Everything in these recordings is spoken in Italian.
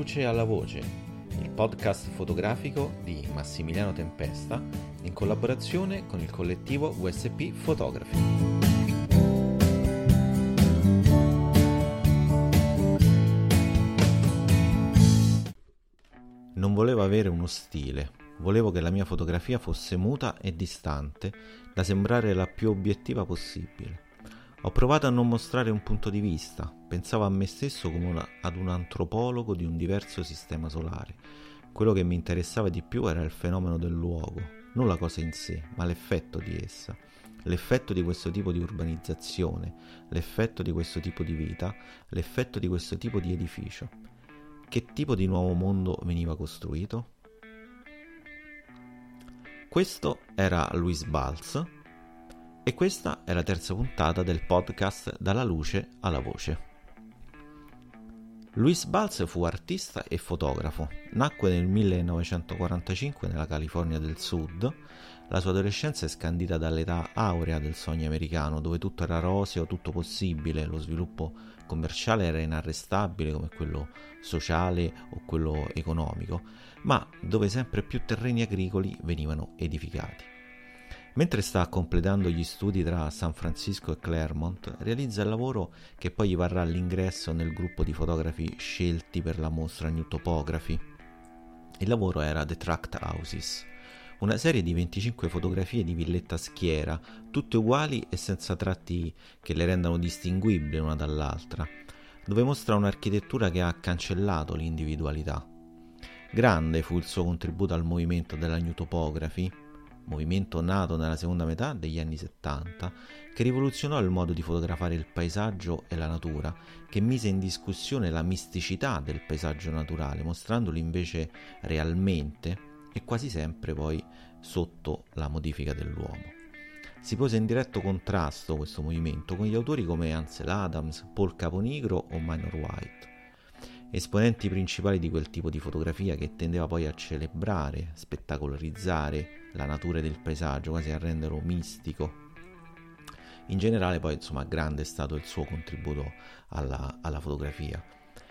luce alla voce, il podcast fotografico di Massimiliano Tempesta in collaborazione con il collettivo USP Photography. Non volevo avere uno stile, volevo che la mia fotografia fosse muta e distante, da sembrare la più obiettiva possibile. Ho provato a non mostrare un punto di vista, pensavo a me stesso come una, ad un antropologo di un diverso sistema solare. Quello che mi interessava di più era il fenomeno del luogo, non la cosa in sé, ma l'effetto di essa, l'effetto di questo tipo di urbanizzazione, l'effetto di questo tipo di vita, l'effetto di questo tipo di edificio. Che tipo di nuovo mondo veniva costruito? Questo era Luis Balz, e questa è la terza puntata del podcast Dalla luce alla voce. Luis Balz fu artista e fotografo. Nacque nel 1945 nella California del Sud. La sua adolescenza è scandita dall'età aurea del sogno americano, dove tutto era roseo, tutto possibile, lo sviluppo commerciale era inarrestabile come quello sociale o quello economico, ma dove sempre più terreni agricoli venivano edificati. Mentre sta completando gli studi tra San Francisco e Claremont, realizza il lavoro che poi gli varrà l'ingresso nel gruppo di fotografi scelti per la mostra New Topography. Il lavoro era The Tract Houses, una serie di 25 fotografie di villetta schiera, tutte uguali e senza tratti che le rendano distinguibili una dall'altra, dove mostra un'architettura che ha cancellato l'individualità. Grande fu il suo contributo al movimento della New Topography, movimento nato nella seconda metà degli anni 70, che rivoluzionò il modo di fotografare il paesaggio e la natura, che mise in discussione la misticità del paesaggio naturale, mostrandolo invece realmente e quasi sempre poi sotto la modifica dell'uomo. Si pose in diretto contrasto questo movimento con gli autori come Ansel Adams, Paul Caponigro o Minor White esponenti principali di quel tipo di fotografia che tendeva poi a celebrare, spettacolarizzare la natura del paesaggio, quasi a renderlo mistico. In generale poi insomma grande è stato il suo contributo alla, alla fotografia.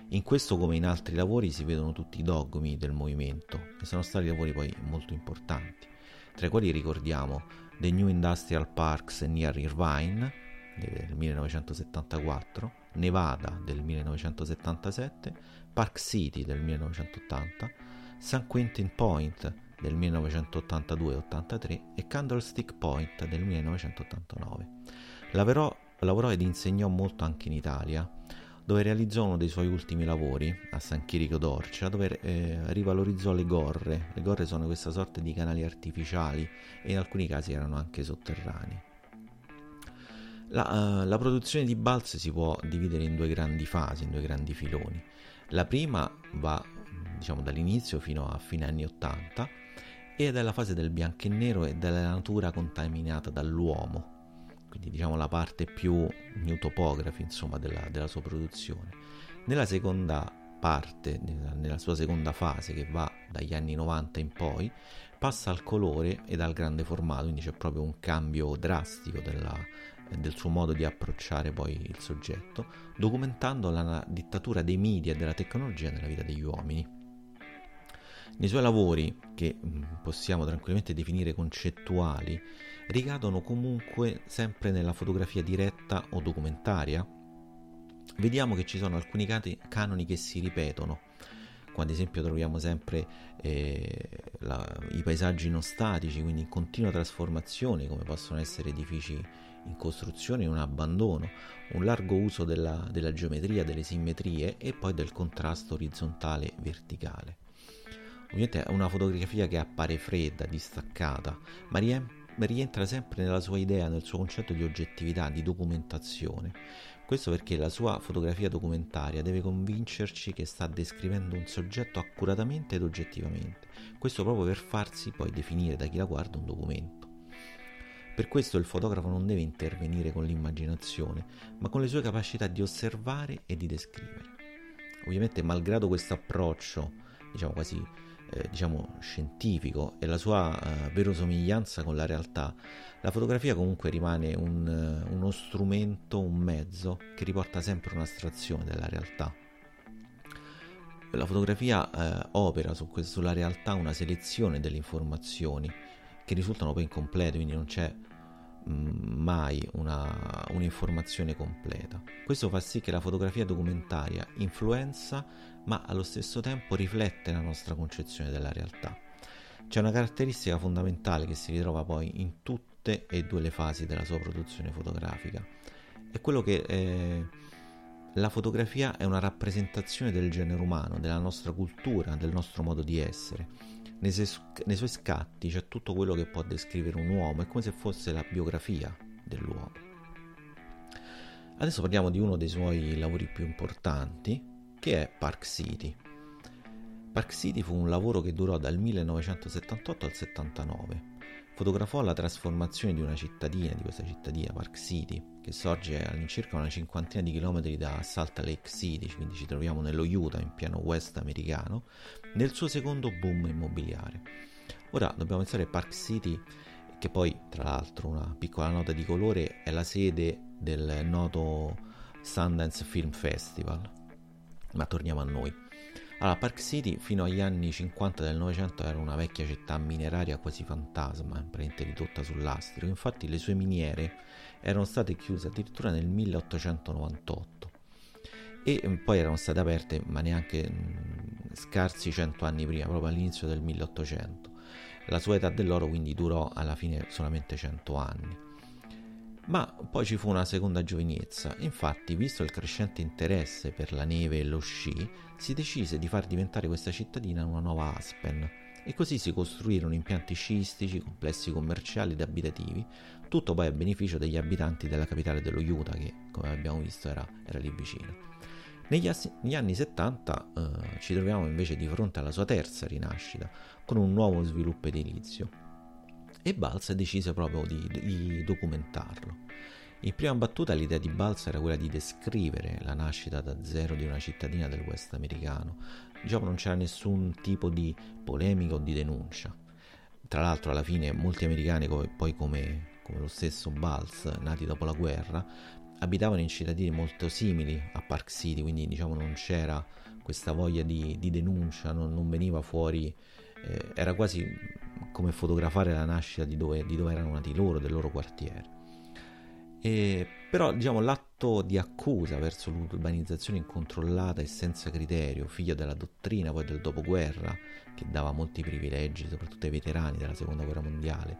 In questo come in altri lavori si vedono tutti i dogmi del movimento e sono stati lavori poi molto importanti, tra i quali ricordiamo The New Industrial Parks Near Irvine del 1974, Nevada del 1977, Park City del 1980, San Quentin Point del 1982-83 e Candlestick Point del 1989. Lavorò, lavorò ed insegnò molto anche in Italia, dove realizzò uno dei suoi ultimi lavori a San Chirico d'Orcia, dove eh, rivalorizzò le gorre. Le gorre sono questa sorta di canali artificiali e in alcuni casi erano anche sotterranei. La, uh, la, produzione di Balz si può dividere in due grandi fasi, in due grandi filoni. La prima va diciamo dall'inizio fino a fine anni 80 ed è la fase del bianco e nero e della natura contaminata dall'uomo, quindi diciamo la parte più new topography insomma della, della sua produzione. Nella seconda parte, nella, sua seconda fase che va dagli anni 90 in poi, passa al colore ed al grande formato, quindi c'è proprio un cambio drastico della, del suo modo di approcciare poi il soggetto, documentando la dittatura dei media e della tecnologia nella vita degli uomini. Nei suoi lavori, che mm, possiamo tranquillamente definire concettuali, ricadono comunque sempre nella fotografia diretta o documentaria. Vediamo che ci sono alcuni canoni che si ripetono, ad esempio troviamo sempre eh, la, i paesaggi non statici, quindi in continua trasformazione, come possono essere edifici in costruzione e un abbandono, un largo uso della, della geometria, delle simmetrie e poi del contrasto orizzontale verticale. Ovviamente è una fotografia che appare fredda, distaccata, ma rientra sempre nella sua idea, nel suo concetto di oggettività, di documentazione. Questo perché la sua fotografia documentaria deve convincerci che sta descrivendo un soggetto accuratamente ed oggettivamente, questo proprio per farsi poi definire da chi la guarda un documento. Per questo il fotografo non deve intervenire con l'immaginazione, ma con le sue capacità di osservare e di descrivere. Ovviamente, malgrado questo approccio, diciamo quasi eh, diciamo scientifico e la sua eh, verosomiglianza con la realtà, la fotografia comunque rimane un, uh, uno strumento, un mezzo che riporta sempre un'astrazione della realtà. la fotografia eh, opera su sulla realtà una selezione delle informazioni che risultano poi incomplete, quindi non c'è mai una, un'informazione completa. Questo fa sì che la fotografia documentaria influenza, ma allo stesso tempo riflette la nostra concezione della realtà. C'è una caratteristica fondamentale che si ritrova poi in tutte e due le fasi della sua produzione fotografica. È quello che eh, la fotografia è una rappresentazione del genere umano, della nostra cultura, del nostro modo di essere. Nei, se- nei suoi scatti c'è tutto quello che può descrivere un uomo, è come se fosse la biografia dell'uomo. Adesso parliamo di uno dei suoi lavori più importanti, che è Park City. Park City fu un lavoro che durò dal 1978 al 79. Fotografò la trasformazione di una cittadina, di questa cittadina, Park City, che sorge all'incirca una cinquantina di chilometri da Salt Lake City, quindi ci troviamo nello Utah, in pieno west americano, nel suo secondo boom immobiliare. Ora dobbiamo pensare a Park City, che poi, tra l'altro, una piccola nota di colore, è la sede del noto Sundance Film Festival. Ma torniamo a noi. Allora, Park City fino agli anni 50 del Novecento era una vecchia città mineraria quasi fantasma, praticamente ridotta sull'astrico. Infatti le sue miniere erano state chiuse addirittura nel 1898 e mm, poi erano state aperte ma neanche mh, mm, scarsi cento anni prima, proprio all'inizio del 1800. La sua età dell'oro quindi durò alla fine solamente 100 anni. Ma poi ci fu una seconda giovinezza, infatti visto il crescente interesse per la neve e lo sci, si decise di far diventare questa cittadina una nuova Aspen. E così si costruirono impianti sciistici, complessi commerciali ed abitativi, tutto poi a beneficio degli abitanti della capitale dello Utah che come abbiamo visto era, era lì vicino. Negli, as- negli anni 70 eh, ci troviamo invece di fronte alla sua terza rinascita, con un nuovo sviluppo edilizio e Balsa decise proprio di, di documentarlo. In prima battuta l'idea di Balsa era quella di descrivere la nascita da zero di una cittadina del West americano. Diciamo non c'era nessun tipo di polemica o di denuncia. Tra l'altro alla fine molti americani, poi come, come lo stesso Balz, nati dopo la guerra, abitavano in cittadine molto simili a Park City, quindi diciamo non c'era questa voglia di, di denuncia, non, non, veniva fuori, eh, era quasi come fotografare la nascita di dove, di dove erano nati loro, del loro quartiere. E, però diciamo, l'atto di accusa verso l'urbanizzazione incontrollata e senza criterio, figlio della dottrina poi del dopoguerra, che dava molti privilegi soprattutto ai veterani della seconda guerra mondiale,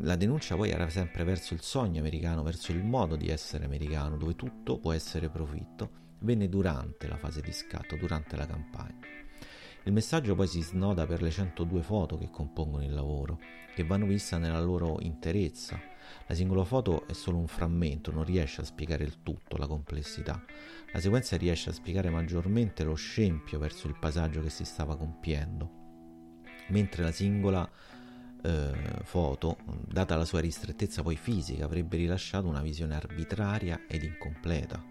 la denuncia poi era sempre verso il sogno americano, verso il modo di essere americano, dove tutto può essere profitto, venne durante la fase di scatto, durante la campagna. Il messaggio poi si snoda per le 102 foto che compongono il lavoro, che vanno viste nella loro interezza. La singola foto è solo un frammento, non riesce a spiegare il tutto, la complessità. La sequenza riesce a spiegare maggiormente lo scempio verso il paesaggio che si stava compiendo, mentre la singola eh, foto, data la sua ristrettezza poi fisica, avrebbe rilasciato una visione arbitraria ed incompleta,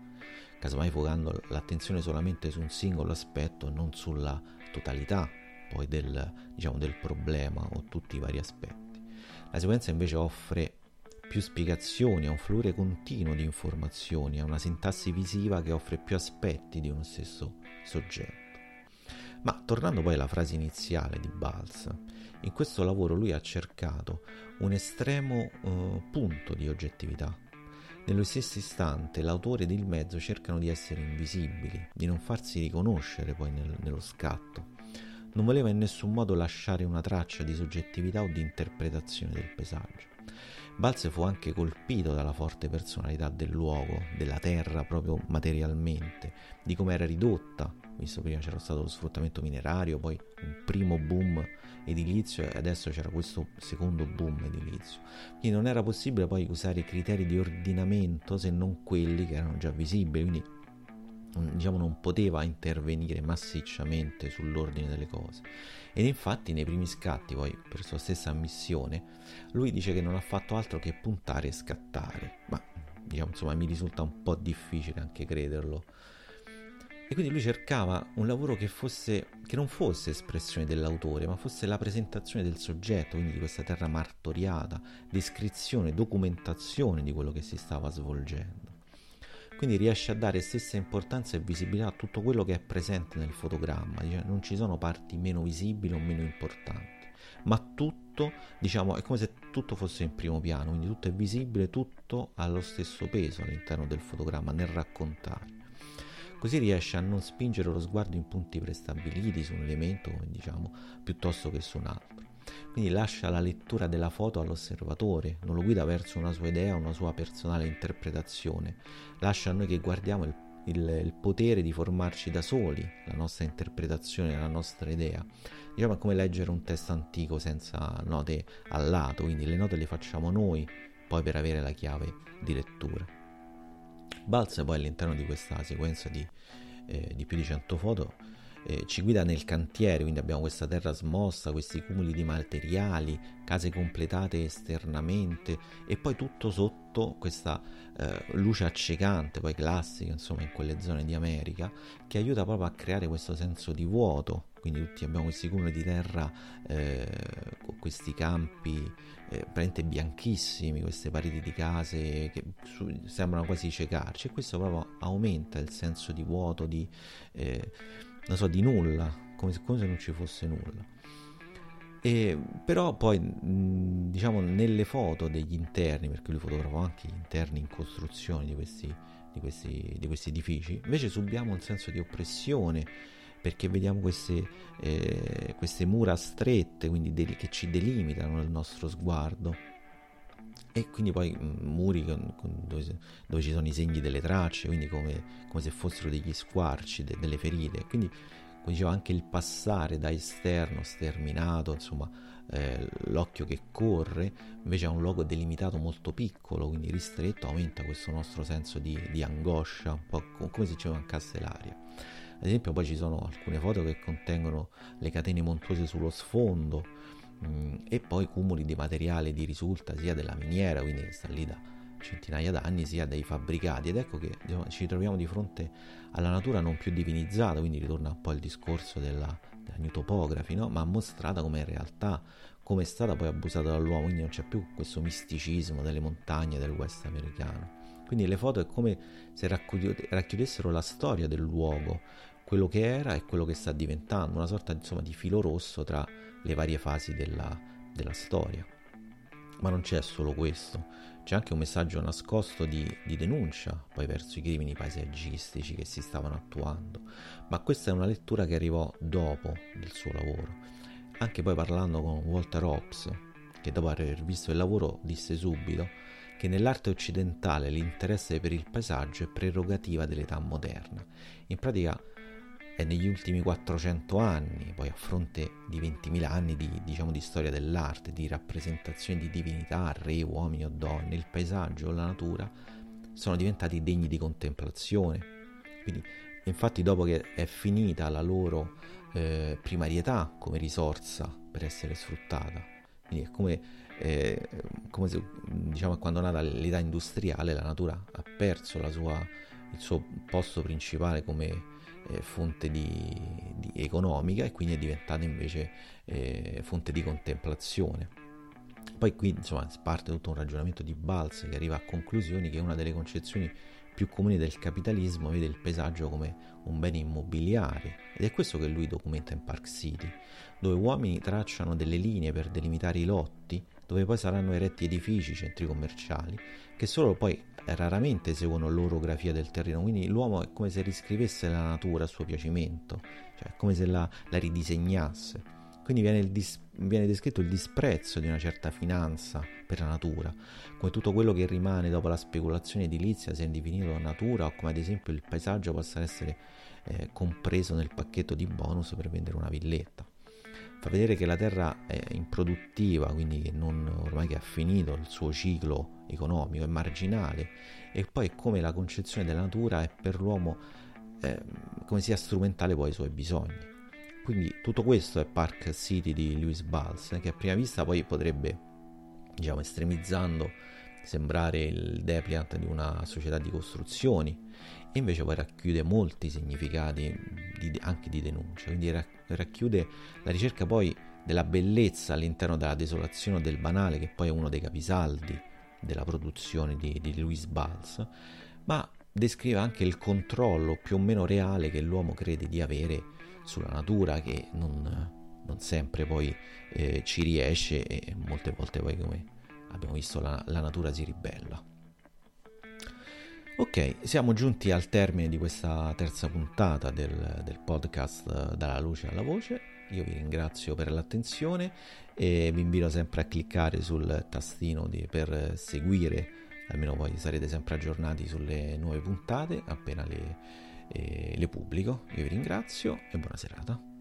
casomai focando l'attenzione solamente su un singolo aspetto e non sulla totalità poi del, diciamo, del problema o tutti i vari aspetti. La sequenza invece offre più spiegazioni, ha un fluire continuo di informazioni, ha una sintassi visiva che offre più aspetti di uno stesso soggetto. Ma tornando poi alla frase iniziale di Balz, in questo lavoro lui ha cercato un estremo uh, punto di oggettività. Nello stesso istante l'autore ed il mezzo cercano di essere invisibili, di non farsi riconoscere poi nel, nello scatto. Non voleva in nessun modo lasciare una traccia di soggettività o di interpretazione del paesaggio. Balze fu anche colpito dalla forte personalità del luogo, della terra proprio materialmente, di come era ridotta, visto prima c'era stato lo sfruttamento minerario, poi un primo boom edilizio e adesso c'era questo secondo boom edilizio. Quindi non era possibile poi usare criteri di ordinamento se non quelli che erano già visibili, quindi diciamo non poteva intervenire massicciamente sull'ordine delle cose. Ed infatti nei primi scatti, poi per sua stessa ammissione, lui dice che non ha fatto altro che puntare e scattare, ma diciamo insomma mi risulta un po' difficile anche crederlo e quindi lui cercava un lavoro che, fosse, che non fosse espressione dell'autore, ma fosse la presentazione del soggetto, quindi di questa terra martoriata, descrizione, documentazione di quello che si stava svolgendo. Quindi riesce a dare stessa importanza e visibilità a tutto quello che è presente nel fotogramma, cioè non ci sono parti meno visibili o meno importanti, ma tutto, diciamo, è come se tutto fosse in primo piano, quindi tutto è visibile, tutto ha lo stesso peso all'interno del fotogramma, nel raccontare. Così riesce a non spingere lo sguardo in punti prestabiliti su un elemento, diciamo, piuttosto che su un altro. Quindi lascia la lettura della foto all'osservatore, non lo guida verso una sua idea, una sua personale interpretazione, lascia a noi che guardiamo il, il, il potere di formarci da soli la nostra interpretazione, la nostra idea. Diciamo è come leggere un testo antico senza note al lato, quindi le note le facciamo noi poi per avere la chiave di lettura. Balz poi all'interno di questa sequenza di, eh, di più di 100 foto eh, ci guida nel cantiere, quindi abbiamo questa terra smossa, questi cumuli di materiali, case completate esternamente e poi tutto sotto questa eh, luce accecante, poi classica insomma in quelle zone di America, che aiuta proprio a creare questo senso di vuoto, quindi tutti abbiamo questi cumuli di terra eh, con questi campi eh, bianchissimi, queste pareti di case che su, sembrano quasi ciecarci e questo proprio aumenta il senso di vuoto, di... Eh, non so, di nulla, come se, come se non ci fosse nulla. E, però poi, diciamo, nelle foto degli interni, perché lui fotografò anche gli interni in costruzione di questi, di questi, di questi edifici, invece subiamo un senso di oppressione perché vediamo queste, eh, queste mura strette, quindi de- che ci delimitano il nostro sguardo. E quindi poi muri con, con dove, dove, ci sono i segni delle tracce, quindi come, come se fossero degli squarci, de, delle ferite. Quindi, come dicevo, anche il passare da esterno, sterminato, insomma, eh, l'occhio che corre, invece a un luogo delimitato molto piccolo, quindi ristretto, aumenta questo nostro senso di, di angoscia, un po' come se ci mancasse l'aria. Ad esempio poi ci sono alcune foto che contengono le catene montuose sullo sfondo, Mm, e poi cumuli di materiale di risulta sia della miniera, quindi che sta lì da centinaia d'anni, sia dei fabbricati. Ed ecco che ci troviamo di fronte alla natura non più divinizzata, quindi ritorna un po' il discorso della, della new topography, no? ma mostrata come in realtà, come è stata poi abusata dall'uomo, quindi non c'è più questo misticismo delle montagne del West americano. Quindi le foto è come se racchiudessero la storia del luogo, quello che era e quello che sta diventando, una sorta insomma, di filo rosso tra le varie fasi della, della storia. Ma non c'è solo questo, c'è anche un messaggio nascosto di, di, denuncia poi verso i crimini paesaggistici che si stavano attuando, ma questa è una lettura che arrivò dopo del suo lavoro. Anche poi parlando con Walter Hobbes, che dopo aver visto il lavoro disse subito che nell'arte occidentale l'interesse per il paesaggio è prerogativa dell'età moderna. In pratica è negli ultimi 400 anni, poi a fronte di 20.000 anni di, diciamo, di storia dell'arte, di rappresentazione di divinità, re, uomini o donne, il paesaggio la natura sono diventati degni di contemplazione. Quindi, infatti, dopo che è finita la loro eh, primarietà come risorsa per essere sfruttata, quindi è come, eh, come se diciamo quando è nata l'età industriale la natura ha perso sua, il suo posto principale come eh, fonte di, di economica e quindi è diventata invece eh, fonte di contemplazione. Poi qui insomma parte tutto un ragionamento di Balz che arriva a conclusioni che una delle concezioni più comuni del capitalismo vede il paesaggio come un bene immobiliare ed è questo che lui documenta in Park City, dove uomini tracciano delle linee per delimitare i lotti, dove poi saranno eretti edifici, centri commerciali, che solo poi raramente seguono l'orografia del terreno, quindi l'uomo è come se riscrivesse la natura a suo piacimento, cioè come se la, la ridisegnasse. Quindi viene, dis- viene, descritto il disprezzo di una certa finanza per la natura, come tutto quello che rimane dopo la speculazione edilizia sia definito natura o come ad esempio il paesaggio possa essere eh, compreso nel pacchetto di bonus per vendere una villetta fa vedere che la Terra è improduttiva, quindi non, ormai che ha finito il suo ciclo economico, è marginale, e poi come la concezione della natura è per l'uomo eh, come sia strumentale poi ai suoi bisogni. Quindi tutto questo è Park City di Lewis Balls, eh, che a prima vista poi potrebbe, diciamo, estremizzando, sembrare il depliant di una società di costruzioni, e invece poi racchiude molti significati di, anche di denuncia, quindi racchiude la ricerca poi della bellezza all'interno della desolazione del banale, che poi è uno dei capisaldi della produzione di, di Louis Balls, ma descrive anche il controllo più o meno reale che l'uomo crede di avere sulla natura, che non, non sempre poi eh, ci riesce e molte volte poi come abbiamo visto la, la natura si ribella. Ok, siamo giunti al termine di questa terza puntata del, del, podcast Dalla luce alla voce. Io vi ringrazio per l'attenzione e vi invito sempre a cliccare sul tastino di, per seguire, almeno voi sarete sempre aggiornati sulle nuove puntate appena le, eh, le pubblico. Io vi ringrazio e buona serata.